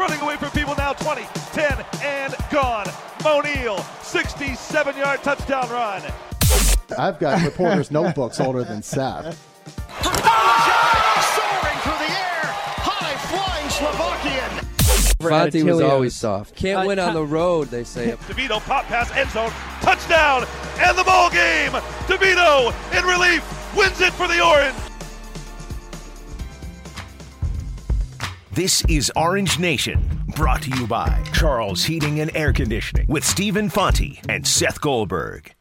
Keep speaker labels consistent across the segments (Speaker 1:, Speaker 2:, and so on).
Speaker 1: running away from people now. 20, 10, and gone. Moe Neal, 67 yard touchdown run.
Speaker 2: I've got reporters' notebooks older than Seth.
Speaker 3: Soaring through the air, high flying Slovakian.
Speaker 4: Fonte was always soft. Can't
Speaker 5: Uh,
Speaker 4: win on the road, they say.
Speaker 1: DeVito pop pass end zone, touchdown, and the ball game. DeVito in relief wins it for the Orange.
Speaker 6: This is Orange Nation, brought to you by Charles Heating and Air Conditioning with Stephen Fonte and Seth Goldberg.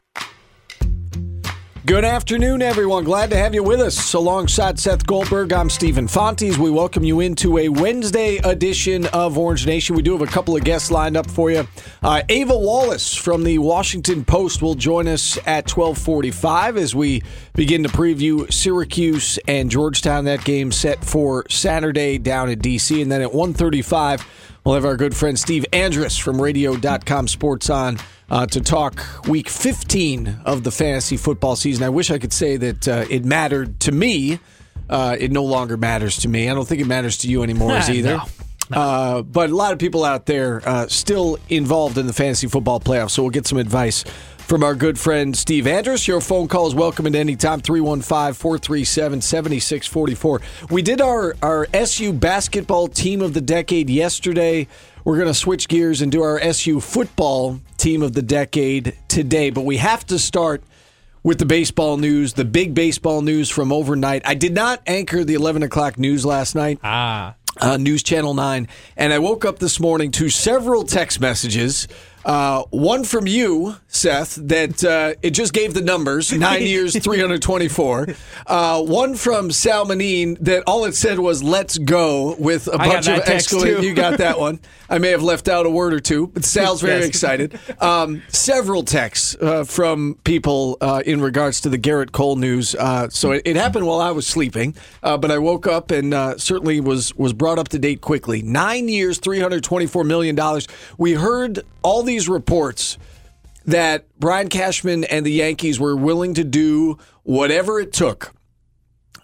Speaker 7: Good afternoon, everyone. Glad to have you with us. Alongside Seth Goldberg, I'm Stephen Fontes. We welcome you into a Wednesday edition of Orange Nation. We do have a couple of guests lined up for you. Uh, Ava Wallace from the Washington Post will join us at 1245 as we begin to preview Syracuse and Georgetown. That game set for Saturday down in D.C. And then at 135, we'll have our good friend Steve Andrus from Radio.com Sports on uh, to talk week 15 of the fantasy football season. I wish I could say that uh, it mattered to me. Uh, it no longer matters to me. I don't think it matters to you anymore either. Uh, but a lot of people out there uh, still involved in the fantasy football playoffs. So we'll get some advice from our good friend Steve Andrus. Your phone call is welcome at any time 315 437 7644. We did our, our SU basketball team of the decade yesterday. We're going to switch gears and do our SU football team of the decade today. But we have to start with the baseball news, the big baseball news from overnight. I did not anchor the 11 o'clock news last night.
Speaker 5: Ah.
Speaker 7: Uh, news Channel 9. And I woke up this morning to several text messages. Uh, one from you, Seth, that uh, it just gave the numbers nine years, 324. Uh, one from Sal Manine that all it said was "Let's go" with a bunch of exclamation. You got that one. I may have left out a word or two, but Sal's very
Speaker 5: Yes.
Speaker 7: excited. Um, several texts uh, from people uh, in regards to the Gerrit Cole news. Uh, so it, it happened while I was sleeping, uh, but I woke up and uh, certainly was was brought up to date quickly. Nine years, three hundred twenty four million dollars. We heard all these reports that Brian Cashman and the Yankees were willing to do whatever it took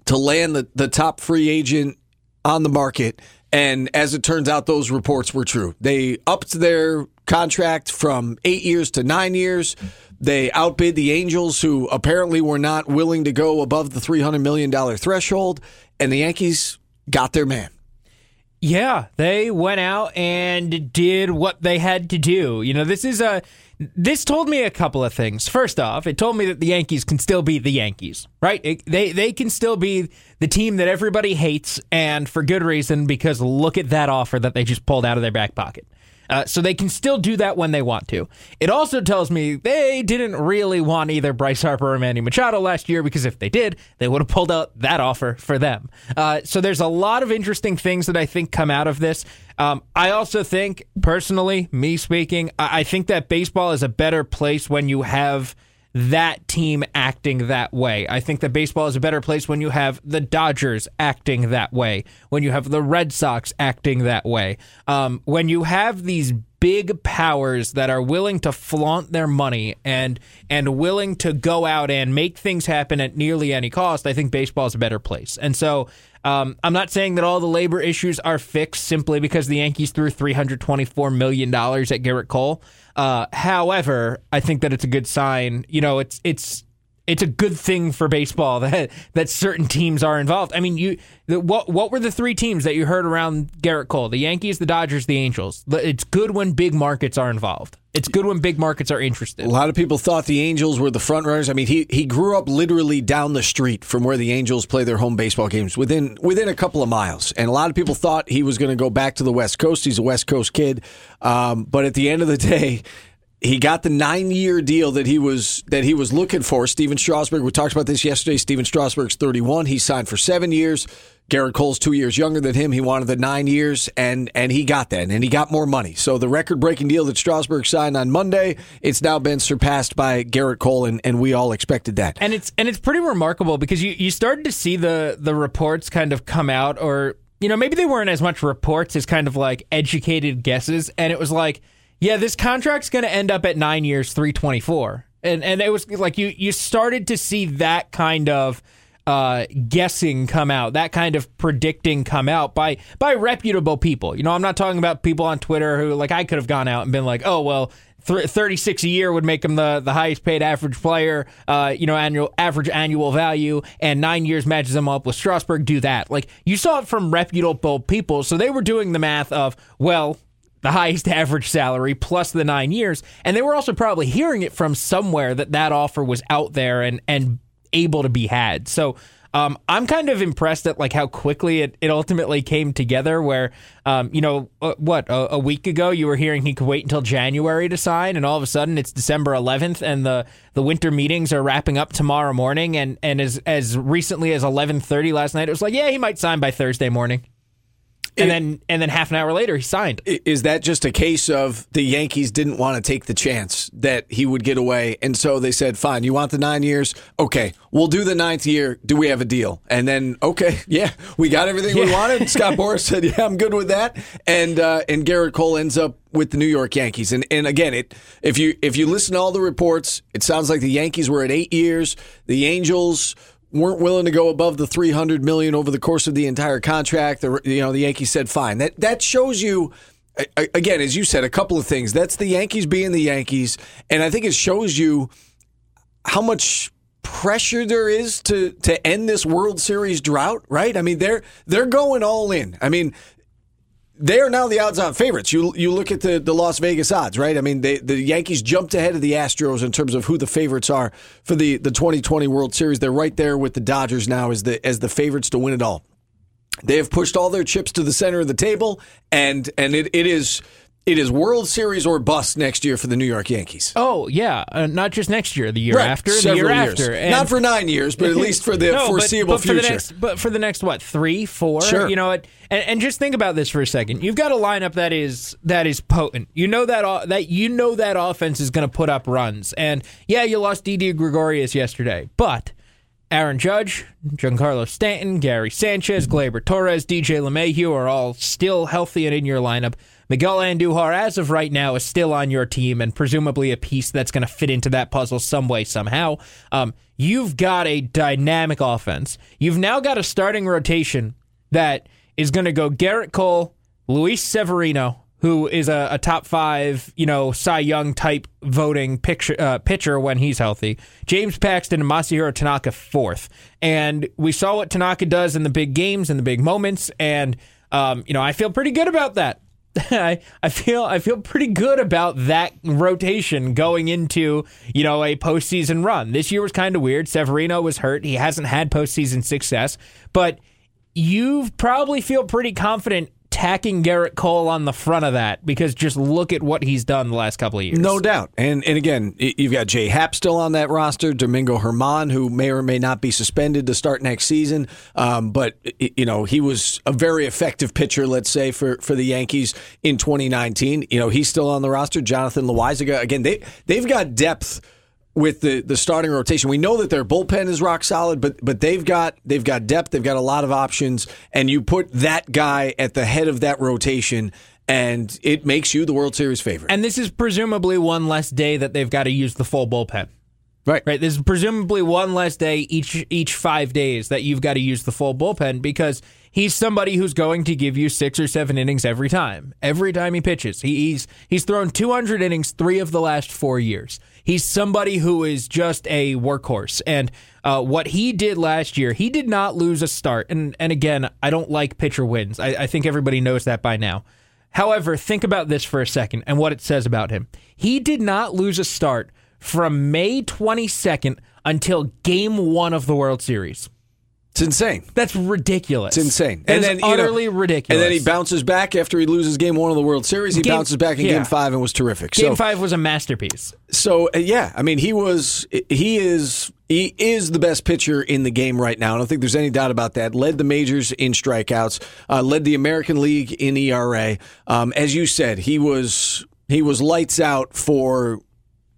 Speaker 7: to land the, the top free agent on the market. And as it turns out, those reports were true. They upped their contract from eight years to nine years. They outbid the Angels, who apparently were not willing to go above the $300 million threshold. And the Yankees got their man.
Speaker 5: Yeah, they went out and did what they had to do. You know, this is a this told me a couple of things. First off, it told me that the Yankees can still be the Yankees, right? It- they they can still be the team that everybody hates and for good reason because look at that offer that they just pulled out of their back pocket. Uh, so they can still do that when they want to. It also tells me they didn't really want either Bryce Harper or Manny Machado last year because if they did, they would have pulled out that offer for them. Uh, so there's a lot of interesting things that I think come out of this. Um, I also think, personally, me speaking, I, I think that baseball is a better place when you have that team acting that way. I think that baseball is a better place when you have the Dodgers acting that way, when you have the Red Sox acting that way, um, when you have these big powers that are willing to flaunt their money and and willing to go out and make things happen at nearly any cost. I think baseball is a better place, and so. Um, I'm not saying that all the labor issues are fixed simply because the Yankees threw $324 million at Gerrit Cole. Uh, however, I think that it's a good sign. You know, it's it's it's a good thing for baseball that that certain teams are involved. I mean, you the, what what were the three teams that you heard around Gerrit Cole? The Yankees, the Dodgers, the Angels. It's good when big markets are involved. It's good when big markets are interested.
Speaker 7: A lot of people thought the Angels were the front runners. I mean, he he grew up literally down the street from where the Angels play their home baseball games, within within a couple of miles. And a lot of people thought he was going to go back to the West Coast. He's a West Coast kid, um, but at the end of the day. He got the nine-year deal that he was that he was looking for. Steven Strasburg. We talked about this yesterday. Steven Strasburg's 31. He signed for seven years. Gerrit Cole's two years younger than him. He wanted the nine years, and and he got that, and he got more money. So the record-breaking deal that Strasburg signed on Monday, it's now been surpassed by Gerrit Cole, and, and we all expected that.
Speaker 5: and it's and it's pretty remarkable because you you started to see the the reports kind of come out or you know maybe they weren't as much reports as kind of like educated guesses and it was like yeah this contract's going to end up at 9 years 324 and and it was like you you started to see that kind of uh, guessing come out, that kind of predicting come out by by reputable people. You know, I'm not talking about people on Twitter who like I could have gone out and been like, oh well. th- 36 a year would make him the, the highest paid average player, uh, you know, annual average annual value, and nine years matches him up with Strasburg. Do that. Like you saw it from reputable people, so they were doing the math of well, the highest average salary plus the nine years. And they were also probably hearing it from somewhere that that offer was out there and, and able to be had. So um, I'm kind of impressed at like how quickly it, it ultimately came together. Where um, you know uh, what a, a, week ago you were hearing he could wait until January to sign, and all of a sudden it's December 11th, and the, the winter meetings are wrapping up tomorrow morning, and and as as recently as 11:30 last night, it was like yeah he might sign by Thursday morning and then and then half an hour later he signed.
Speaker 7: Is that just a case of the Yankees didn't want to take the chance that he would get away, and so they said, "Fine, you want the nine years? Okay, we'll do the ninth year. Do we have a deal?" And then, okay, yeah, we got everything yeah. we wanted. Scott Boras said, "Yeah, I'm good with that," and uh, and Gerrit Cole ends up with the New York Yankees. And and again, it if you if you listen to all the reports, it sounds like the Yankees were at eight years. The Angels weren't willing to go above the 300 million over the course of the entire contract. The, you know, the Yankees said fine. That that shows you again, as you said, a couple of things. That's the Yankees being the Yankees, and I think it shows you how much pressure there is to to end this World Series drought. Right? I mean, they're they're going all in. I mean, they are now the odds-on favorites. You you look at the, the Las Vegas odds, right? I mean, they, the Yankees jumped ahead of the Astros in terms of who the favorites are for the, the 2020 World Series. They're right there with the Dodgers now as the as the favorites to win it all. They have pushed all their chips to the center of the table, and and it, it is it is World Series or bust next year for the New York Yankees.
Speaker 5: Oh yeah, uh, not just next year, the year right. after,
Speaker 7: Several
Speaker 5: the year
Speaker 7: years.
Speaker 5: after,
Speaker 7: and not for nine years, but at least for the no, foreseeable
Speaker 5: but, but
Speaker 7: future.
Speaker 5: For the next, but for the next what three, four?
Speaker 7: Sure.
Speaker 5: You know what? And, and, just think about this for a second. You've got a lineup that is that is potent. You know that that you know that offense is going to put up runs. And yeah, you lost Didi Gregorius yesterday, but. Aaron Judge, Giancarlo Stanton, Gary Sanchez, Gleyber Torres, DJ LeMahieu are all still healthy and in your lineup. Miguel Andujar, as of right now, is still on your team and presumably a piece that's going to fit into that puzzle some way, somehow. Um, you've got a dynamic offense. You've now got a starting rotation that is going to go Gerrit Cole, Luis Severino, who is a, a, top five, you know, Cy Young type voting picture, uh, pitcher when he's healthy. James Paxton and Masahiro Tanaka fourth. And we saw what Tanaka does in the big games and the big moments. And, um, you know, I feel pretty good about that. I, I feel I feel pretty good about that rotation going into you know a postseason run. This year was kind of weird. Severino was hurt; he hasn't had postseason success, but you probably feel pretty confident tacking Gerrit Cole on the front of that because just look at what he's done the last couple of years.
Speaker 7: No doubt. And and again, you've got Jay Happ still on that roster, Domingo Germán, who may or may not be suspended to start next season. Um, but you know, he was a very effective pitcher, let's say, for, for the Yankees in 2019. You know, he's still on the roster. Jonathan Loáisiga, again, they they've got depth with the, the starting rotation. We know that their bullpen is rock solid, but but they've got they've got depth, they've got a lot of options, and you put that guy at the head of that rotation and it makes you the World Series favorite.
Speaker 5: And this is presumably one less day that they've got to use the full bullpen.
Speaker 7: Right.
Speaker 5: Right. This is presumably one less day each each 5 days that you've got to use the full bullpen because he's somebody who's going to give you 6 or 7 innings every time. Every time he pitches. He, he's he's thrown 200 innings 3 of the last 4 years he's somebody who is just a workhorse. And uh, what he did last year, he did not lose a start. And and again, I don't like pitcher wins. I, I think everybody knows that by now. However, think about this for a second and what it says about him. He did not lose a start from May 22nd until game one of the World Series.
Speaker 7: It's insane.
Speaker 5: That's ridiculous.
Speaker 7: It's insane.
Speaker 5: and then utterly know, ridiculous.
Speaker 7: And then he bounces back after he loses game one of the World Series. He game, bounces back in yeah. game five and was terrific.
Speaker 5: Game so, five was a masterpiece.
Speaker 7: So uh, yeah, I mean he was he is he is the best pitcher in the game right now. I don't think there's any doubt about that. Led the majors in strikeouts. Uh, led the American League in ERA. Um, as you said, he was he was lights out for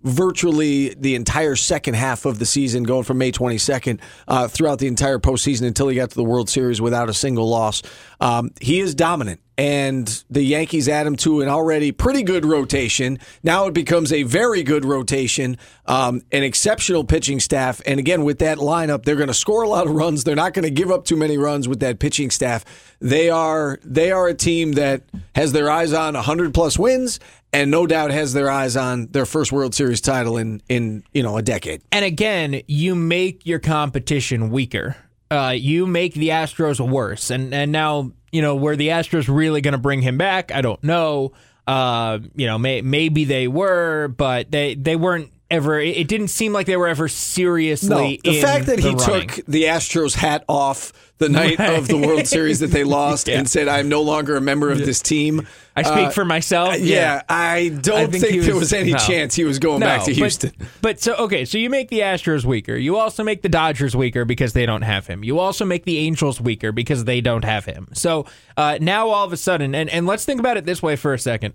Speaker 7: virtually the entire second half of the season, going from May 22nd uh, throughout the entire postseason until he got to the World Series without a single loss. Um, he is dominant. and the Yankees add him to an already pretty good rotation. Now it becomes a very good rotation, um, an exceptional pitching staff. And again, with that lineup, they're going to score a lot of runs. They're not going to give up too many runs with that pitching staff. They are they are a team that has their eyes on 100 plus wins and no doubt has their eyes on their first World Series title in in you know a decade.
Speaker 5: And again, you make your competition weaker. Uh, you make the Astros worse. And and now you know were the Astros really going to bring him back? I don't know. Uh, you know, may, maybe they were, but they they weren't ever. It didn't seem like they were ever seriously.
Speaker 7: No, the fact that
Speaker 5: the
Speaker 7: he
Speaker 5: running.
Speaker 7: took the Astros hat off the night of the World Series that they lost
Speaker 5: Yeah.
Speaker 7: and said, "I'm no longer a member of this team."
Speaker 5: I speak
Speaker 7: Uh,
Speaker 5: for myself.
Speaker 7: Yeah, I don't
Speaker 5: I
Speaker 7: think,
Speaker 5: think he
Speaker 7: there
Speaker 5: was-
Speaker 7: was any
Speaker 5: no.
Speaker 7: chance he was going back to
Speaker 5: but-
Speaker 7: Houston.
Speaker 5: But, so okay, so you make the Astros weaker. You also make the Dodgers weaker because they don't have him. You also make the Angels weaker because they don't have him. So uh, now all of a sudden, and, and let's think about it this way for a second.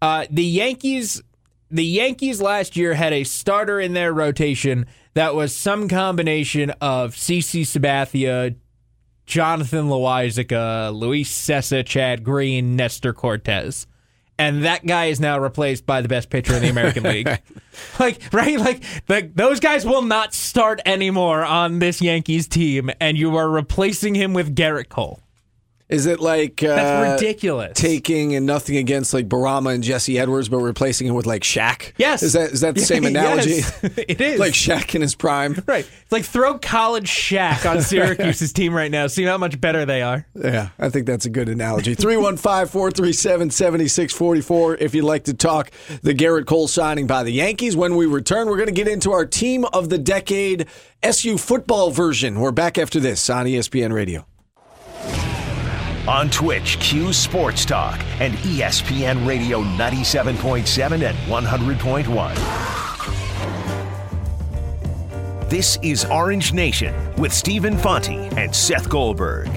Speaker 5: Uh, the Yankees, the Yankees last year had a starter in their rotation that was some combination of CC Sabathia, Jonathan Loáisiga, Luis Cessa, Chad Green, Nestor Cortes. And that guy is now replaced by the best pitcher in the American League. Like, right? Like, the, those guys will not start anymore on this Yankees team, and you are replacing him with Gerrit Cole.
Speaker 7: Is it like uh,
Speaker 5: That's ridiculous.
Speaker 7: taking and nothing against like Bourama and Jesse Edwards, but replacing him with like Shaq?
Speaker 5: Yes.
Speaker 7: Is that is that the same analogy?
Speaker 5: Yes, it is.
Speaker 7: like Shaq in his prime.
Speaker 5: Right. It's like throw college Shaq on Syracuse's team right now. See how much better they are.
Speaker 7: Yeah, I think that's a good analogy. 315 437 7644. If you'd like to talk the Gerrit Cole signing by the Yankees, when we return, we're going to get into our team of the decade SU football version. We're back after this on ESPN Radio.
Speaker 6: On Twitch, Q Sports Talk and ESPN Radio 97.7 and 100.1. This is Orange Nation with Stephen Fonte and Seth Goldberg.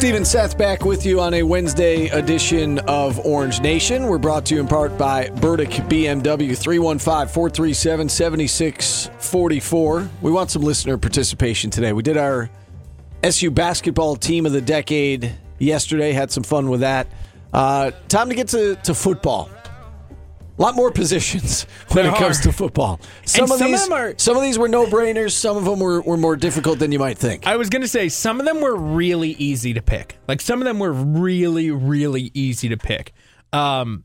Speaker 7: Stephen Seth back with you on a Wednesday edition of Orange Nation. We're brought to you in part by Burdick BMW 315 437 7644. We want some listener participation today. We did our SU basketball team of the decade yesterday, had some fun with that. Uh, time to get to, to football. A lot more positions when
Speaker 5: There
Speaker 7: it comes
Speaker 5: are.
Speaker 7: to football. Some
Speaker 5: And
Speaker 7: of
Speaker 5: some of
Speaker 7: these,
Speaker 5: them are-
Speaker 7: some of these were no brainers. Some of them were, were more difficult than you might think.
Speaker 5: I was going to say some of them were really easy to pick. Like some of them were really, really easy to pick. Um,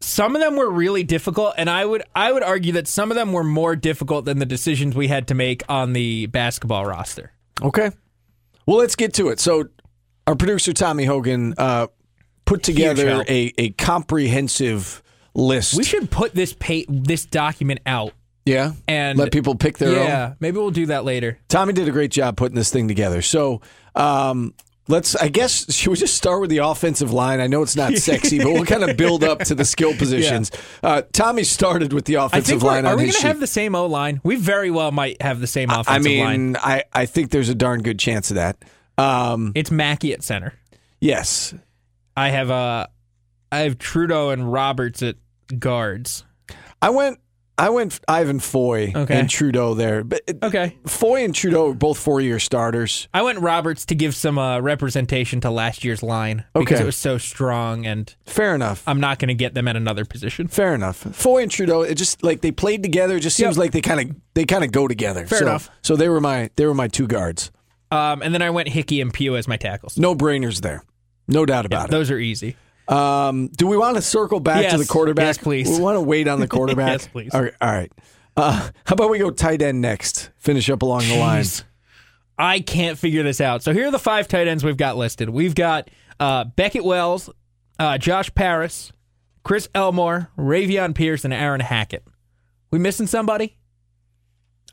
Speaker 5: some of them were really difficult, and I would I would argue that some of them were more difficult than the decisions we had to make on the basketball roster.
Speaker 7: Okay. Well, let's get to it. So, our producer Tommy Hogan uh, put together a, a comprehensive list.
Speaker 5: We should put this pa- this document out
Speaker 7: yeah,
Speaker 5: and
Speaker 7: let people pick their
Speaker 5: yeah,
Speaker 7: own.
Speaker 5: Yeah, maybe we'll do that later.
Speaker 7: Tommy did a great job putting this thing together. So, um, let's. I guess should we just start with the offensive line? I know it's not sexy, but we'll kind of build up to the skill positions. Uh, Tommy started with the
Speaker 5: I
Speaker 7: offensive
Speaker 5: think
Speaker 7: line
Speaker 5: are we going to have the same O line? We very well might have the same offensive
Speaker 7: I mean,
Speaker 5: line.
Speaker 7: I, I think there's a darn good chance of that. Um,
Speaker 5: It's Mackey at center.
Speaker 7: yes,
Speaker 5: I have uh, I have Trudo and Roberts at guards.
Speaker 7: I went. I went Ivan Foy
Speaker 5: Okay.
Speaker 7: and Trudo there, but
Speaker 5: Okay.
Speaker 7: Foy and Trudo are both four-year starters.
Speaker 5: I went Roberts to give some uh, representation to last year's line because
Speaker 7: Okay.
Speaker 5: it was so strong, and
Speaker 7: Fair enough.
Speaker 5: I'm not going to get them at another position.
Speaker 7: Fair enough. Foy and Trudeau, it just like they played together. It just seems
Speaker 5: Yep.
Speaker 7: like they kind of they kind of go together.
Speaker 5: Fair
Speaker 7: so,
Speaker 5: enough.
Speaker 7: So they were my they were my two guards.
Speaker 5: Um, and then I went Hickey and Pugh as my tackles.
Speaker 7: No brainers there. No doubt about it.
Speaker 5: Those are easy.
Speaker 7: Um, do we want to circle back to the quarterback?
Speaker 5: Yes, please.
Speaker 7: We want to wait on the quarterback.
Speaker 5: Yes, please.
Speaker 7: All right. All right. Uh, how about we go tight end next? Finish up along the line.
Speaker 5: Jeez. I can't figure this out. So here are the five tight ends we've got listed. We've got uh, Beckett Wales, uh, Josh Parris, Chris Elmore, Ravian Pierce, and Aaron Hackett. We missing somebody?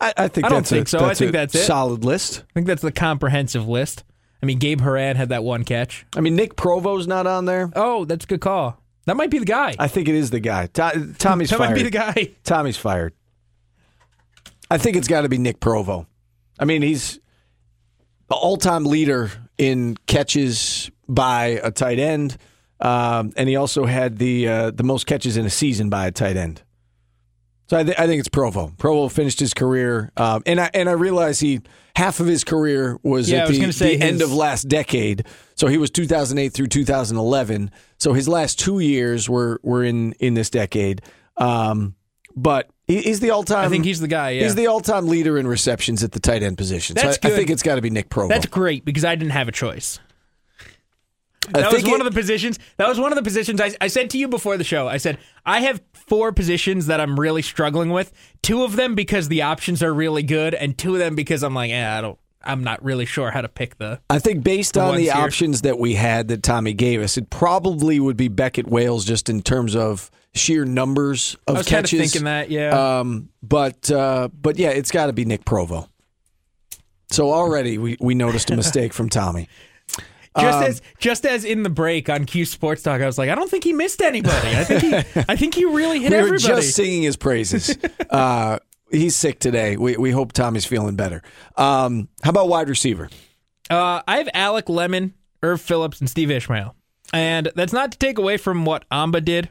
Speaker 7: I, I think
Speaker 5: I don't
Speaker 7: that's
Speaker 5: think
Speaker 7: a,
Speaker 5: so. I think
Speaker 7: a
Speaker 5: that's it.
Speaker 7: solid list.
Speaker 5: I think that's the comprehensive list. I mean, Gabe Horan had that one catch.
Speaker 7: I mean, Nick Provo's not on there.
Speaker 5: Oh, that's a good call. That might be the guy.
Speaker 7: I think it is the guy. To- Tommy's
Speaker 5: that
Speaker 7: fired.
Speaker 5: might be the guy.
Speaker 7: Tommy's fired. I think it's got to be Nick Provo. I mean, he's the all-time leader in catches by a tight end, um, and he also had the uh, the most catches in a season by a tight end. So I, th- I think it's Provo. Provo finished his career, um, and I and I realize he half of his career was
Speaker 5: Yeah,
Speaker 7: at
Speaker 5: was
Speaker 7: the, the end of last decade. So he was 2008 through 2011. So his last two years were were in in this decade. Um, but he, he's the all time.
Speaker 5: I think he's the guy. Yeah.
Speaker 7: He's the all time leader in receptions at the tight end position.
Speaker 5: That's
Speaker 7: so I, I think it's got to be Nick Provo.
Speaker 5: That's great because I didn't have a choice. That was one
Speaker 7: it-
Speaker 5: of the positions. That was one of the positions I, I said to you before the show. I said I have four positions that I'm really struggling with. Two of them because the options are really good, and two of them because I'm like, eh, I don't. I'm not really sure how to pick the.
Speaker 7: I think based on the
Speaker 5: here.
Speaker 7: options that we had that Tommy gave us, it probably would be Beckett Wales just in terms of sheer numbers of
Speaker 5: I was kind of
Speaker 7: catches.
Speaker 5: thinking that, yeah.
Speaker 7: Um, but uh, but yeah, it's got to be Nick Provo. So already we, we noticed a mistake from Tommy.
Speaker 5: just
Speaker 7: um,
Speaker 5: as just as in the break on Q Sports Talk, I was like, I don't think he missed anybody. I think he, I think he really hit
Speaker 7: we were
Speaker 5: everybody.
Speaker 7: just singing his praises. uh, he's sick today. We we hope Tommy's feeling better. Um, how about wide receiver?
Speaker 5: Uh, I have Alec Lemon, Erv Philips, and Steve Ishmael. And that's not to take away from what Amba did.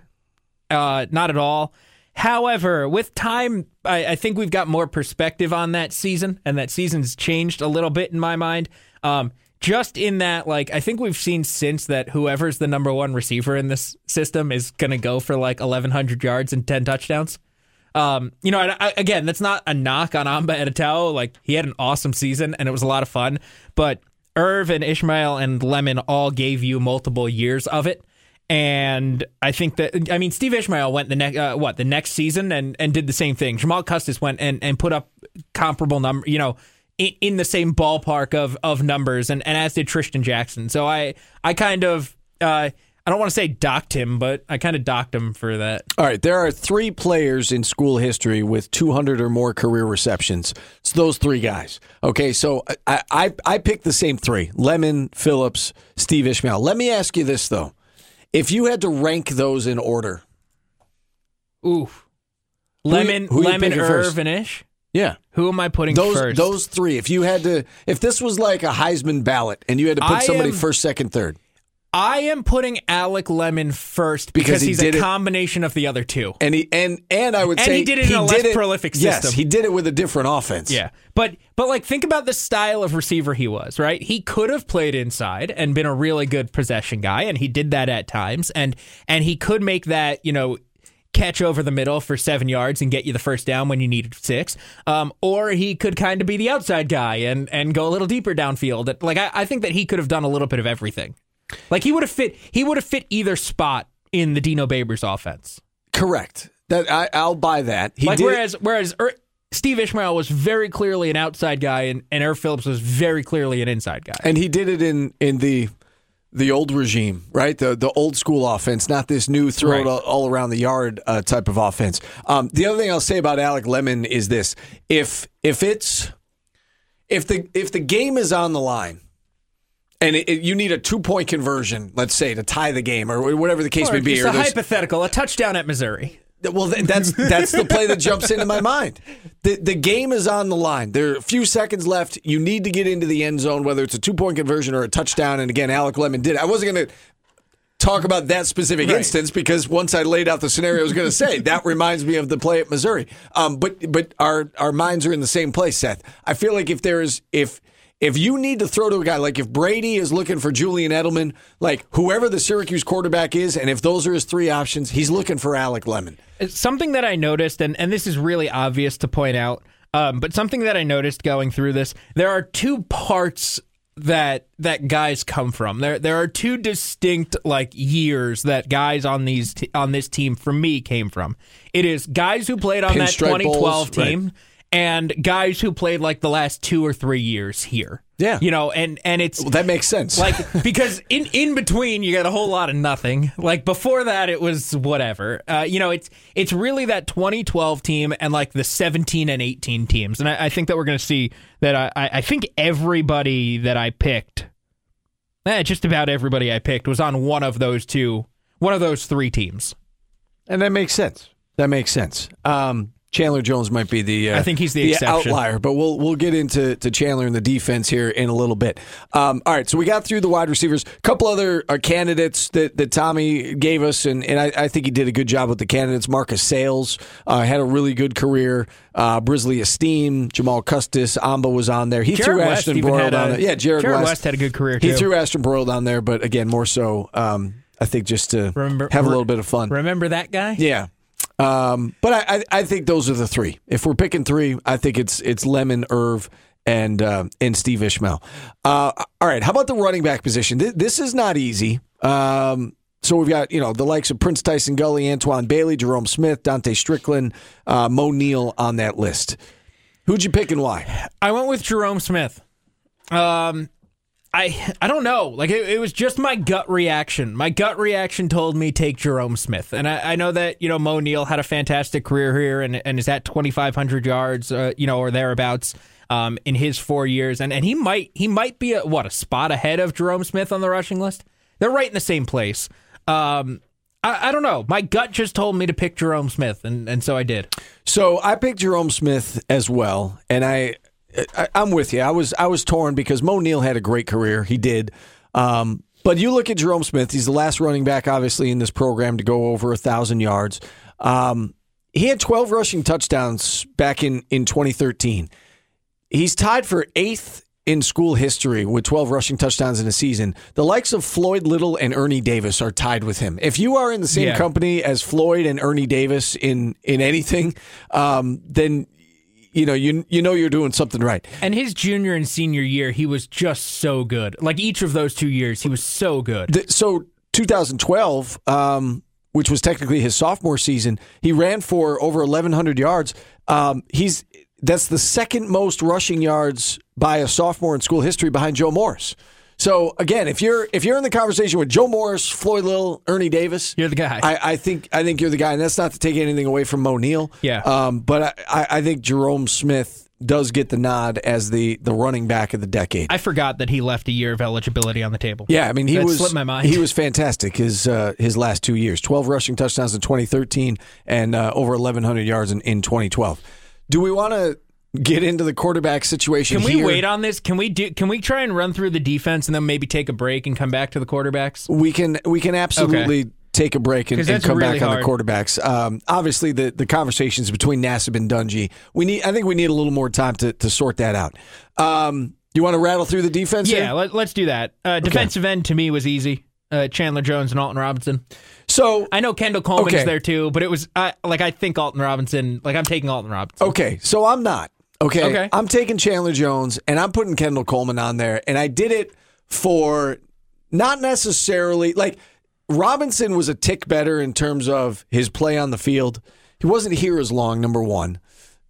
Speaker 5: Uh, not at all. However, with time, I, I think we've got more perspective on that season, and that season's changed a little bit in my mind. Um, just in that, like, I think we've seen since that whoever's the number one receiver in this system is going to go for like 1,100 yards and 10 touchdowns. Um, you know, and I, again, that's not a knock on Amba Etta-Tawo. Like he had an awesome season and it was a lot of fun. But Irv and Ishmael and Lemon all gave you multiple years of it. And I think that I mean Steve Ishmael went the next uh, what the next season and and did the same thing. Jamal Custis went and and put up comparable number, you know, in, the same ballpark of of numbers, and and as did Tristan Jackson. So I I kind of uh, I don't want to say docked him, but I kind of docked him for that.
Speaker 7: All right, there are three players in school history with 200 or more career receptions. It's those three guys. Okay, so I I, I picked the same three: Lemon, Philips, Steve Ishmael. Let me ask you this though: if you had to rank those in order,
Speaker 5: Ooh.
Speaker 7: you-
Speaker 5: Lemon,
Speaker 7: who you
Speaker 5: Lemon,
Speaker 7: picking
Speaker 5: Irv,
Speaker 7: first?
Speaker 5: and Ish.
Speaker 7: Yeah,
Speaker 5: Who am I putting
Speaker 7: those
Speaker 5: first?
Speaker 7: those three. If you had to, if this was like a Heisman ballot and you had to put
Speaker 5: I
Speaker 7: somebody
Speaker 5: am-
Speaker 7: first, second, third,
Speaker 5: I am putting Alec Lemon first
Speaker 7: Because
Speaker 5: because,
Speaker 7: he
Speaker 5: he's a
Speaker 7: it-
Speaker 5: combination of the other two.
Speaker 7: and he and and I would
Speaker 5: And
Speaker 7: say
Speaker 5: he did it in a less prolific
Speaker 7: Yes, he did it with a different offense.
Speaker 5: Yeah. But but like think about the style of receiver he was, right? He could have played inside and been a really good possession guy and he did that at times and and he could make that, you know, catch over the middle for 7 yards and get you the first down when you needed 6. Um or he could kind of be the outside guy and and go a little deeper downfield. Like I, I think that he could have done a little bit of everything. Like he would have fit he would have fit either spot in the Dino Babers offense.
Speaker 7: correct. That I, I'll buy that. He
Speaker 5: like
Speaker 7: did.
Speaker 5: whereas whereas Ir- Steve Ishmael was very clearly an outside guy, and, and Erv Philips was very clearly an inside guy.
Speaker 7: and he did it in in the the old regime, right? The the old school offense, not this new throw it
Speaker 5: Right.
Speaker 7: all, all around the yard uh, type of offense. Um, the other thing I'll say about Alec Lemon is this: if if it's if the if the game is on the line. And it, it- you need a two point conversion, let's say, to tie the game, or whatever the case
Speaker 5: Or
Speaker 7: may be. or
Speaker 5: a hypothetical, a touchdown at Missouri.
Speaker 7: Well, that's that's the play that jumps into my mind. The the game is on the line. There are a few seconds left. You need to get into the end zone, whether it's a two point conversion or a touchdown. And again, Alec Lemon did. I wasn't going to talk about that specific
Speaker 5: Right.
Speaker 7: instance because once I laid out the scenario, I was going to say that reminds me of the play at Missouri. Um, but but our our minds are in the same place, Seth. I feel like if there is if if you need to throw to a guy, like if Brady is looking for Julian Edelman, like whoever the Syracuse quarterback is, and if those are his three options, he's looking for Alec Lemon.
Speaker 5: Something that I noticed, and, and this is really obvious to point out, um, but something that I noticed going through this, there are two parts that that guys come from. There there are two distinct like years that guys on these t- on this team for me came from. It is guys who played on that
Speaker 7: Pinstripe
Speaker 5: 2012
Speaker 7: Bowls, right.
Speaker 5: And guys who played like the last 2 or 3 years here.
Speaker 7: Yeah.
Speaker 5: You know, and and it's
Speaker 7: Well, that makes sense.
Speaker 5: like because in in between you got a whole lot of nothing. Like before that, it was whatever. Uh, you know, it's it's really that 2012 team and like the 17 and 18 teams, and I, I think that we're going to see that. I I I think everybody that I picked, eh, just about everybody I picked was on one of those two, one of those three teams.
Speaker 7: And that makes sense. That makes sense. Um, Chandler Jones might be the uh,
Speaker 5: I think he's the exception.
Speaker 7: outlier, but we'll we'll get into to Chandler and the defense here in a little bit. Um, all right, so we got through the wide receivers. A couple other uh, candidates that, that Tommy gave us, and, and I, I think he did a good job with the candidates. Marcus Sales uh, had a really good career. Uh, Brisly Estime, Jamal Custis, Amba was on there. He
Speaker 5: Jared
Speaker 7: threw
Speaker 5: West
Speaker 7: Ashton
Speaker 5: had
Speaker 7: down
Speaker 5: a-
Speaker 7: there. Yeah, Jared,
Speaker 5: Jared
Speaker 7: West.
Speaker 5: West had a good career,
Speaker 7: He threw Ashton Broyld down there, but again, more so, um, I think just to
Speaker 5: Remember-
Speaker 7: have a little bit of fun.
Speaker 5: Remember that guy?
Speaker 7: Yeah. Um, but I, I, I think those are the three. If we're picking three, I think it's it's Lemon, Irv, and uh, and Steve Ishmael. Uh, all right. How about the running back position? Th- This is not easy. Um, so we've got you know the likes of Prince Tyson Gully, Antwon Bailey, Jerome Smith, Dontae Strickland, uh, Moe Neal on that list. Who'd you pick and why?
Speaker 5: I went with Jerome Smith. Um, I I don't know. Like it, it was just my gut reaction. My gut reaction told me take Jerome Smith, and I, I know that you know Moe Neal had a fantastic career here and and is at twenty five hundred yards, uh, you know, or thereabouts. Um, in his four years, and, and he might he might be a what a spot ahead of Jerome Smith on the rushing list. They're right in the same place. Um, I, I don't know. My gut just told me to pick Jerome Smith, and, and so I did.
Speaker 7: So I picked Jerome Smith as well, and I, I I'm with you. I was I was torn because Moe Neal had a great career. He did. Um, but you look at Jerome Smith. He's the last running back, obviously, in this program to go over a thousand yards. Um, he had 12 rushing touchdowns back in in 2013. He's tied for eighth in school history with 12 rushing touchdowns in a season. The likes of Floyd Little and Ernie Davis are tied with him. If you are in the same
Speaker 5: Yeah.
Speaker 7: company as Floyd and Ernie Davis in in anything, um, then you know you you know you're doing something right.
Speaker 5: And his junior and senior year, he was just so good. Like each of those two years, he was so good.
Speaker 7: Th- so 2012, um, which was technically his sophomore season, he ran for over 1,100 yards. Um, he's that's the second most rushing yards by a sophomore in school history behind Joe Morris. So again, if you're if you're in the conversation with Joe Morris, Floyd Little, Ernie Davis,
Speaker 5: You're the guy.
Speaker 7: I, I think I think you're the guy, and that's not to take anything away from Moe Neal.
Speaker 5: Yeah.
Speaker 7: Um, but I, I, think Jerome Smith does get the nod as the the running back of the decade.
Speaker 5: I forgot that he left a year of eligibility on the table.
Speaker 7: Yeah, I mean he
Speaker 5: That
Speaker 7: was
Speaker 5: slipped my mind.
Speaker 7: he was fantastic his uh, his last two years, twelve rushing touchdowns in 2013 and uh, over 1,100 yards in, in 2012. Do we want to get into the quarterback situation?
Speaker 5: Can we
Speaker 7: here?
Speaker 5: wait on this? Can we do? Can we try and run through the defense and then maybe take a break and come back to the quarterbacks?
Speaker 7: We can we can absolutely take a break and, and come
Speaker 5: really
Speaker 7: back on the quarterbacks. Um, obviously, the the conversations between Nassib and Dungey, we need. I think we need a little more time to to sort that out. Um, you want to rattle through the defense?
Speaker 5: Yeah, let, let's do that. Uh, defensive end to me was easy. Uh, Chandler Jones and Alton Robinson.
Speaker 7: So
Speaker 5: I know Kendall Coleman
Speaker 7: Okay.
Speaker 5: is there too, but it was I like I think Alton Robinson. Like I'm taking Alton Robinson.
Speaker 7: Okay, so I'm not. Okay.
Speaker 5: Okay.
Speaker 7: I'm taking Chandler Jones and I'm putting Kendall Coleman on there. And I did it for not necessarily like Robinson was a tick better in terms of his play on the field. He wasn't here as long, number one.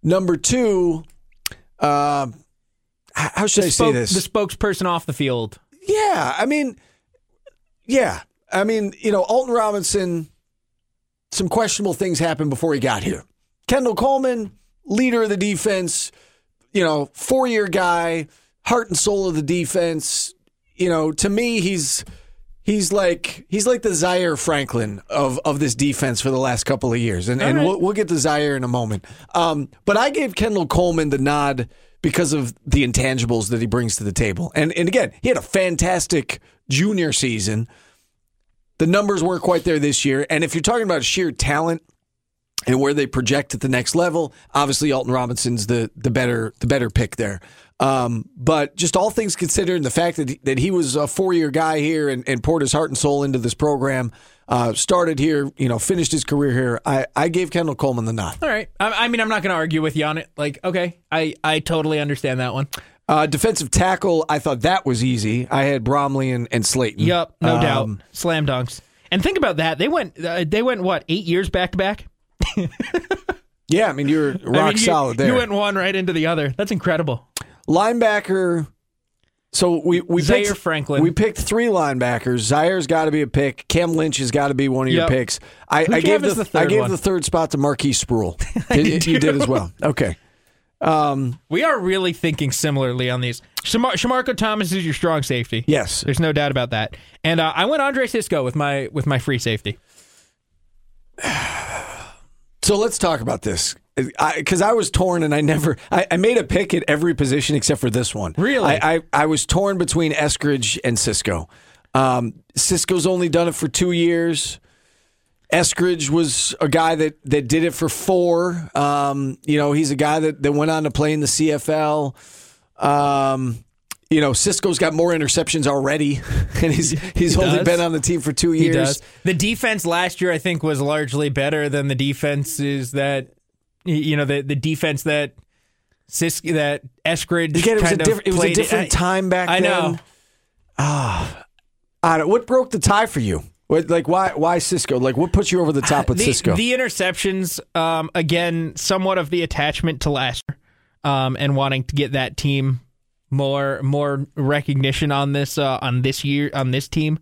Speaker 7: Number two, uh, how should I say this?
Speaker 5: The spokesperson off the field.
Speaker 7: Yeah, I mean, yeah, I mean, you know, Alton Robinson. Some questionable things happened before he got here. Kendall Coleman, leader of the defense, you know, four year guy, heart and soul of the defense. You know, to me, he's he's like he's like the Zaire Franklin of of this defense for the last couple of years, and and
Speaker 5: right.
Speaker 7: we'll, we'll get to Zaire in a moment. Um, but I gave Kendall Coleman the nod because of the intangibles that he brings to the table, and and again, he had a fantastic junior season. The numbers weren't quite there this year, and if you're talking about sheer talent, and where they project at the next level. Obviously, Alton Robinson's the the better the better pick there. Um, but just all things considered, and the fact that he, that he was a four year guy here and, and poured his heart and soul into this program, uh, started here, you know, finished his career here. I, I gave Kendall Coleman the nod.
Speaker 5: All right. I, I mean, I'm not going to argue with you on it. Like, okay, I I totally understand that one.
Speaker 7: Uh, defensive tackle, I thought that was easy. I had Bromley and, and Slayton.
Speaker 5: Yep, no
Speaker 7: Um,
Speaker 5: doubt. Slam dunks. And think about that. They went. Uh, they went what? Eight years back to back.
Speaker 7: Yeah, I mean you're rock
Speaker 5: I mean, you-
Speaker 7: solid there.
Speaker 5: You went one right into the other. That's incredible.
Speaker 7: Linebacker. So we we
Speaker 5: Zaire
Speaker 7: picked,
Speaker 5: Franklin.
Speaker 7: We picked three linebackers. Zaire's got to be a pick. Cam Lynch has got to be one of your picks. I, I gave the,
Speaker 5: the third
Speaker 7: I gave
Speaker 5: one?
Speaker 7: the third spot to Marquis Spruill. Did- you did as well. Okay.
Speaker 5: We are really thinking similarly on these. Shamar- Shamarko Thomas is your strong safety.
Speaker 7: Yes.
Speaker 5: There's no doubt about that. And uh, I went Andre Cisco with my with my free safety.
Speaker 7: So let's talk about this. because I, was torn and I never I, I, made a pick at every position except for this one.
Speaker 5: Really,
Speaker 7: I I, I was torn between Eskridge and Cisco. Um, Cisco's only done it for two years. Eskridge was a guy that, that did it for four. Um, you know, he's a guy that, that went on to play in the CFL. Um, you know, Cisco's got more interceptions already, and he's he's he only does. been on the team for two years.
Speaker 5: The defense last year, I think, was largely better than the defenses that you know the the defense that Cisco that Eskridge
Speaker 7: Again, it was
Speaker 5: kind
Speaker 7: a different, it was a different time back
Speaker 5: I
Speaker 7: then.
Speaker 5: Know.
Speaker 7: Ah, I don't. What broke the tie for you? What, like why why Cisco? Like what puts you over the top with
Speaker 5: the,
Speaker 7: Cisco?
Speaker 5: The interceptions, um, again, somewhat of the attachment to last year, um, and wanting to get that team more more recognition on this uh, on this year on this team.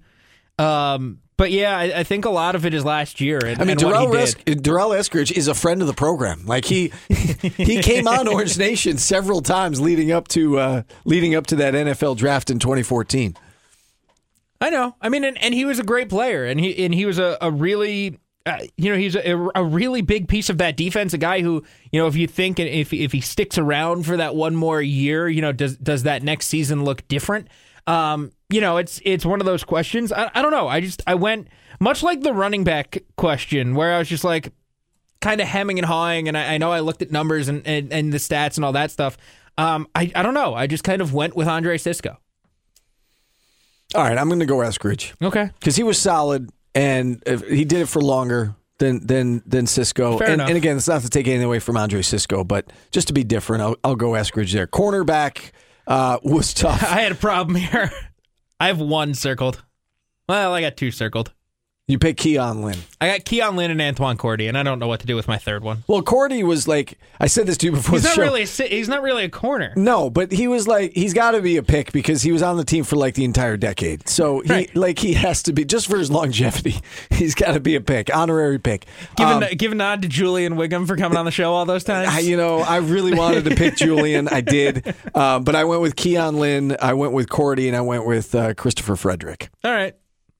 Speaker 5: Um, but yeah, I, I, think a lot of it is last year. And,
Speaker 7: I mean, Durell, Durell Eskridge is a friend of the program. Like he he came on Orange Nation several times leading up to uh, leading up to that NFL draft in 2014.
Speaker 5: I know. I mean, and, and he was a great player, and he and he was a, a really uh, you know, he's a, a, really big piece of that defense. A guy who, you know, if you think if if he sticks around for that one more year, you know, does does that next season look different? Um, you know, it's it's one of those questions. I, I don't know. I just I went much like the running back question, where I was just like kind of hemming and hawing, and I, I know I looked at numbers and, and, and the stats and all that stuff. Um, I I don't know. I just kind of went with Andre Cisco.
Speaker 7: All right, I'm going to go ask Eskridge.
Speaker 5: Okay,
Speaker 7: because he was solid and he did it for longer than than than Cisco.
Speaker 5: Fair
Speaker 7: and,
Speaker 5: enough.
Speaker 7: and again, it's not to take anything away from Andre Cisco, but just to be different, I'll, I'll go Eskridge there. Cornerback uh, was tough.
Speaker 5: I had a problem here. I have one circled. Well, I got two circled.
Speaker 7: You pick Keon Lyn.
Speaker 5: I got Keon Lyn and Antwan Cordy, and I don't know what to do with my third one.
Speaker 7: Well, Cordy was like I said this to you before.
Speaker 5: He's not
Speaker 7: show.
Speaker 5: really. A, he's not really a corner.
Speaker 7: No, but he was like he's got to be a pick because he was on the team for like the entire decade. So he
Speaker 5: right.
Speaker 7: like he has to be just for his longevity. He's got to be a pick, honorary pick.
Speaker 5: Given um, give a nod to Julian Whigham for coming on the show all those times.
Speaker 7: I, you know, I really wanted to pick Julian. I did, uh, but I went with Keon Lyn. I went with Cordy, and I went with uh, Christopher Fredrick.
Speaker 5: All right,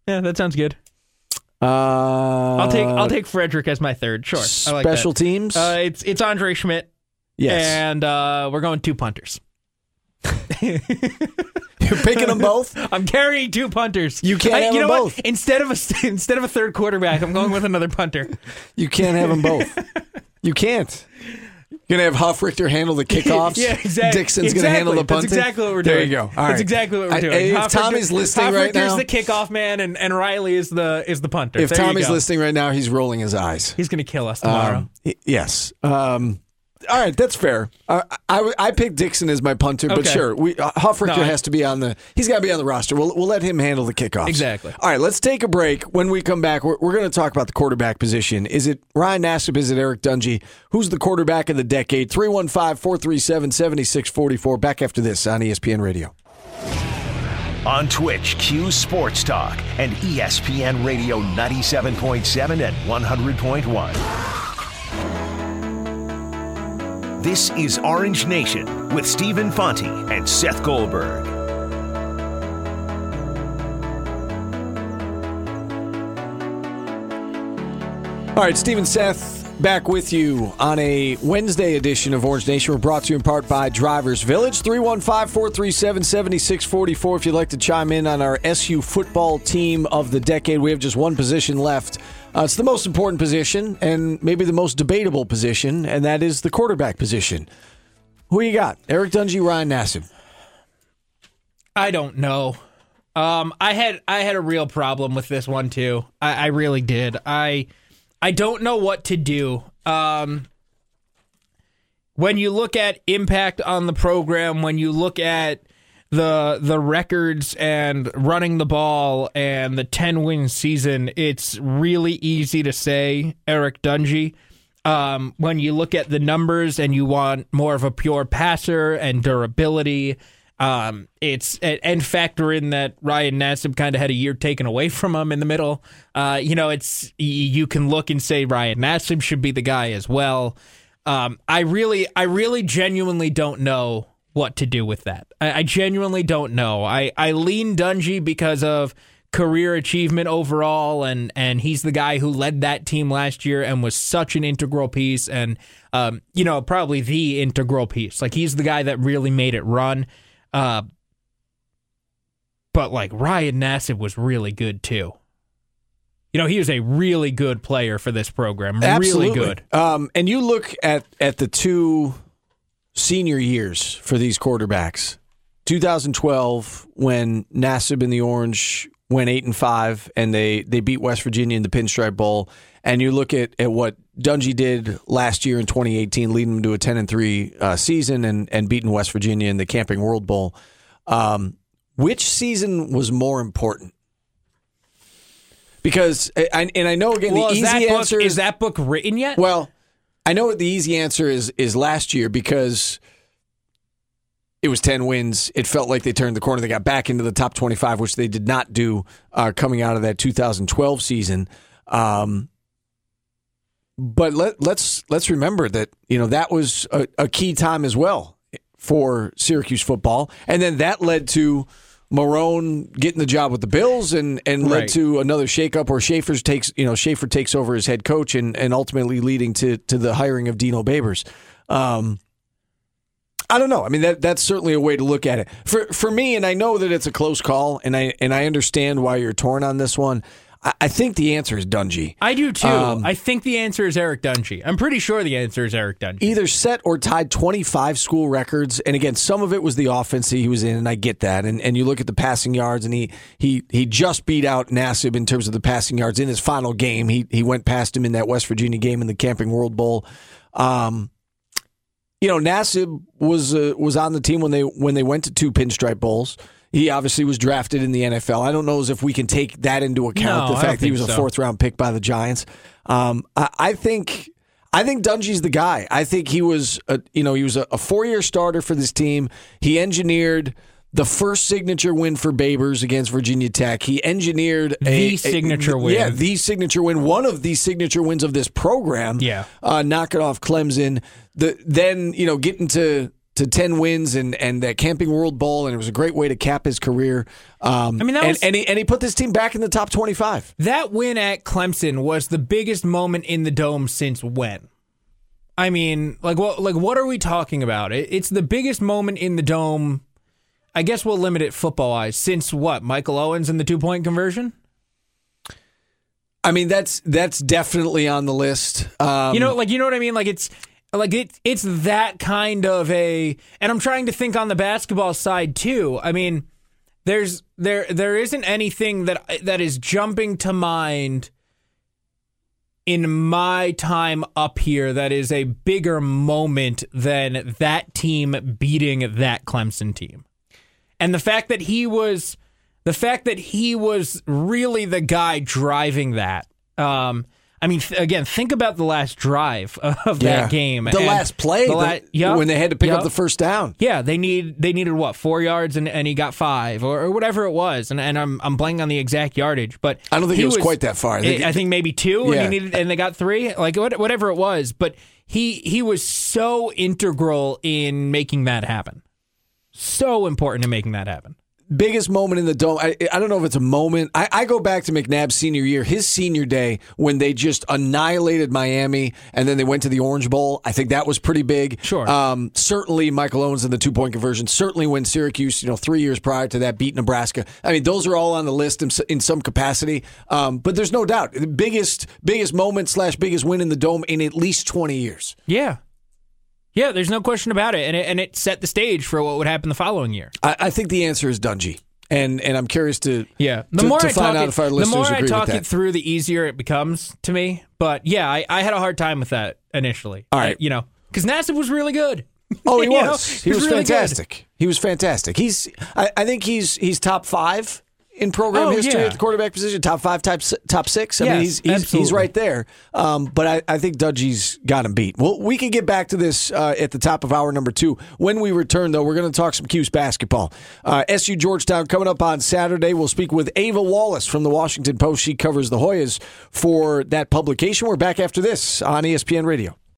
Speaker 5: yeah, that sounds good.
Speaker 7: Uh,
Speaker 5: I'll take I'll take Fredrick as my third. Sure.
Speaker 7: Like special
Speaker 5: that.
Speaker 7: teams.
Speaker 5: Uh, it's it's Andre Szmyt.
Speaker 7: Yes.
Speaker 5: And uh, we're going two punters.
Speaker 7: You're picking them both.
Speaker 5: I'm carrying two punters.
Speaker 7: You can't
Speaker 5: I,
Speaker 7: have
Speaker 5: you
Speaker 7: them
Speaker 5: know
Speaker 7: both.
Speaker 5: What? Instead of a instead of a third quarterback, I'm going with another punter.
Speaker 7: You can't have them both. You can't. You're gonna have Hofrichter handle the kickoffs.
Speaker 5: yeah, exactly.
Speaker 7: Dixon's
Speaker 5: exactly.
Speaker 7: gonna handle the punting.
Speaker 5: That's exactly what we're doing.
Speaker 7: There you go. All
Speaker 5: That's exactly what we're doing.
Speaker 7: I, if
Speaker 5: Huff
Speaker 7: Tommy's
Speaker 5: Richter,
Speaker 7: listening
Speaker 5: Huff
Speaker 7: right
Speaker 5: Richter's
Speaker 7: now,
Speaker 5: the kickoff man, and, and Riley is the is the punter.
Speaker 7: if
Speaker 5: there
Speaker 7: Tommy's listening right now, he's rolling his eyes.
Speaker 5: he's gonna kill us tomorrow.
Speaker 7: Um, yes. Um, all right, that's fair. Uh, I, I picked Dixon as my punter, but
Speaker 5: Okay.
Speaker 7: sure, we uh, Hofrichter
Speaker 5: No, I-
Speaker 7: has to be on the. He's got to be on the roster. We'll we'll let him handle the kickoffs.
Speaker 5: Exactly.
Speaker 7: All right, let's take a break. When we come back, we're, we're going to talk about the quarterback position. Is it Ryan Nassib? Is it Eric Dungey? Who's the quarterback of the decade? 315 437 7644. Back after this on ESPN Radio.
Speaker 6: On Twitch, Q Sports Talk and ESPN Radio 97.7 and 100.1. This is Orange Nation with Stephen Fonte and Seth Goldberg.
Speaker 7: All right, Stephen Seth back with you on a Wednesday edition of Orange Nation. We're brought to you in part by Drivers Village. 315 437 7644 if you'd like to chime in on our SU football team of the decade. We have just one position left. Uh, it's the most important position and maybe the most debatable position, and that is the quarterback position. Who you got? Eric Dungey, Ryan Nassib.
Speaker 5: I don't know. Um, I had I had a real problem with this one too. I, I really did. I I don't know what to do. Um, when you look at impact on the program, when you look at the the records and running the ball and the 10 win season, it's really easy to say Eric Dungey. Um, when you look at the numbers and you want more of a pure passer and durability, um, it's and factor in that Ryan Nassib kind of had a year taken away from him in the middle. Uh, you know, it's you can look and say Ryan Nassib should be the guy as well. Um, I really, I really genuinely don't know what to do with that. I, I genuinely don't know. I, I lean Dungey because of career achievement overall, and and he's the guy who led that team last year and was such an integral piece, and um, you know probably the integral piece. Like he's the guy that really made it run. Uh, but like Ryan Nassib was really good too. You know, he was a really good player for this program.
Speaker 7: Absolutely.
Speaker 5: Really good.
Speaker 7: Um, and you look at at the two senior years for these quarterbacks. 2012, when Nassib and the Orange went eight and five, and they they beat West Virginia in the Pinstripe Bowl. And you look at, at what Dungey did last year in 2018, leading them to a 10 and three uh, season, and and beating West Virginia in the Camping World Bowl. Um, which season was more important? Because I, and I know again
Speaker 5: Well,
Speaker 7: the easy
Speaker 5: that book,
Speaker 7: answer
Speaker 5: is that book written yet?
Speaker 7: well, I know the easy answer is is last year because it was 10 wins. It felt like they turned the corner. They got back into the top 25, which they did not do uh, coming out of that 2012 season. Um, but let, let's let's remember that you know that was a, a key time as well for Syracuse football, and then that led to Marrone getting the job with the Bills, and and led
Speaker 5: Right.
Speaker 7: to another shakeup where Shafer takes you know Shafer takes over as head coach, and and ultimately leading to to the hiring of Dino Babers. Um, I don't know. I mean that that's certainly a way to look at it. For for me, and I know that it's a close call, and I and I understand why you're torn on this one. I, I think the answer is Dungey.
Speaker 5: I do too.
Speaker 7: Um,
Speaker 5: I think the answer is Eric Dungey. I'm pretty sure the answer is Eric Dungey.
Speaker 7: either set or tied 25 school records. And again, some of it was the offense that he was in, and I get that. And and you look at the passing yards, and he he he just beat out Nassib in terms of the passing yards in his final game. He he went past him in that West Virginia game in the Camping World Bowl. Um, you know, Nassib was uh, was on the team when they when they went to two pinstripe bowls. He obviously was drafted in the NFL. I don't know as if we can take that into account.
Speaker 5: No,
Speaker 7: the fact that he was a fourth round pick by the Giants. Um, I, I think I think Dungey's the guy. I think he was a, you know he was a, a four year starter for this team. He engineered the first signature win for Babers against Virginia Tech. He engineered a,
Speaker 5: The signature
Speaker 7: a,
Speaker 5: win.
Speaker 7: Yeah, the signature win. One of the signature wins of this program.
Speaker 5: Yeah.
Speaker 7: uh, knocking off Clemson. The then you know getting to to ten wins and and that Camping World Bowl, and it was a great way to cap his career. Um,
Speaker 5: I mean, that
Speaker 7: and,
Speaker 5: was-
Speaker 7: and he and he put this team back in the top twenty five.
Speaker 5: That win at Clemson was the biggest moment in the dome since when? I mean, like what like what are we talking about? It, it's the biggest moment in the dome. I guess we'll limit it football wise since what? Michael Owens and the two point conversion?
Speaker 7: I mean, that's that's definitely on the list. Um,
Speaker 5: You know, like you know what I mean? Like it's like it it's that kind of a and I'm trying to think on the basketball side too. I mean, there's there there isn't anything that that is jumping to mind in my time up here that is a bigger moment than that team beating that Clemson team. And the fact that he was the fact that he was really the guy driving that. Um, I mean, th- again, think about the last drive of
Speaker 7: yeah.
Speaker 5: that game.
Speaker 7: the
Speaker 5: And
Speaker 7: last play,
Speaker 5: the
Speaker 7: the-
Speaker 5: la- Yup,
Speaker 7: when they had to pick up the first down.
Speaker 5: Yeah, they need they needed what four yards and, and he got five or, or whatever it was, and and I'm I'm blanking on the exact yardage, but
Speaker 7: I don't think
Speaker 5: he
Speaker 7: it was quite that far. I think-
Speaker 5: I think maybe two,
Speaker 7: Yeah.
Speaker 5: and he needed and they got three, like whatever it was. But he he was so integral in making that happen, so important in making that happen.
Speaker 7: Biggest moment in the dome. I, I don't know if it's a moment. I, I go back to McNabb's senior year, his senior day when they just annihilated Miami, and then they went to the Orange Bowl. I think that was pretty big.
Speaker 5: Sure.
Speaker 7: Um, certainly, Michael Owens and the two point conversion. Certainly, when Syracuse, you know, three years prior to that, beat Nebraska. I mean, those are all on the list in, in some capacity. Um, but there's no doubt the biggest biggest moment slash biggest win in the dome in at least twenty years.
Speaker 5: Yeah, yeah. There's no question about it, and it, and it set the stage for what would happen the following year.
Speaker 7: I, I think the answer is Dungey. And and I'm curious to
Speaker 5: Yeah, the
Speaker 7: to,
Speaker 5: more
Speaker 7: to
Speaker 5: I
Speaker 7: find
Speaker 5: talk
Speaker 7: out
Speaker 5: it,
Speaker 7: if our
Speaker 5: the
Speaker 7: listeners
Speaker 5: more I talk
Speaker 7: with
Speaker 5: it through, the easier it becomes to me. But yeah, I, I had a hard time with that initially.
Speaker 7: All right.
Speaker 5: I- you know, because Nassib was really good.
Speaker 7: Oh, he
Speaker 5: know,
Speaker 7: was. he was,
Speaker 5: really good.
Speaker 7: fantastic. He was fantastic. He's. I, I think he's he's top five in program
Speaker 5: Oh,
Speaker 7: history
Speaker 5: yeah.
Speaker 7: at the quarterback position. Top five, top top six. I mean, he's he's, he's right there. Um, but I, I think Dungey's got him beat. Well, we can get back to this uh, at the top of hour number two. When we return, though, we're going to talk some Cuse basketball. Uh, SU Georgetown coming up on Saturday. We'll speak with Ava Wallace from the Washington Post. She covers the Hoyas for that publication. We're back after this on ESPN Radio.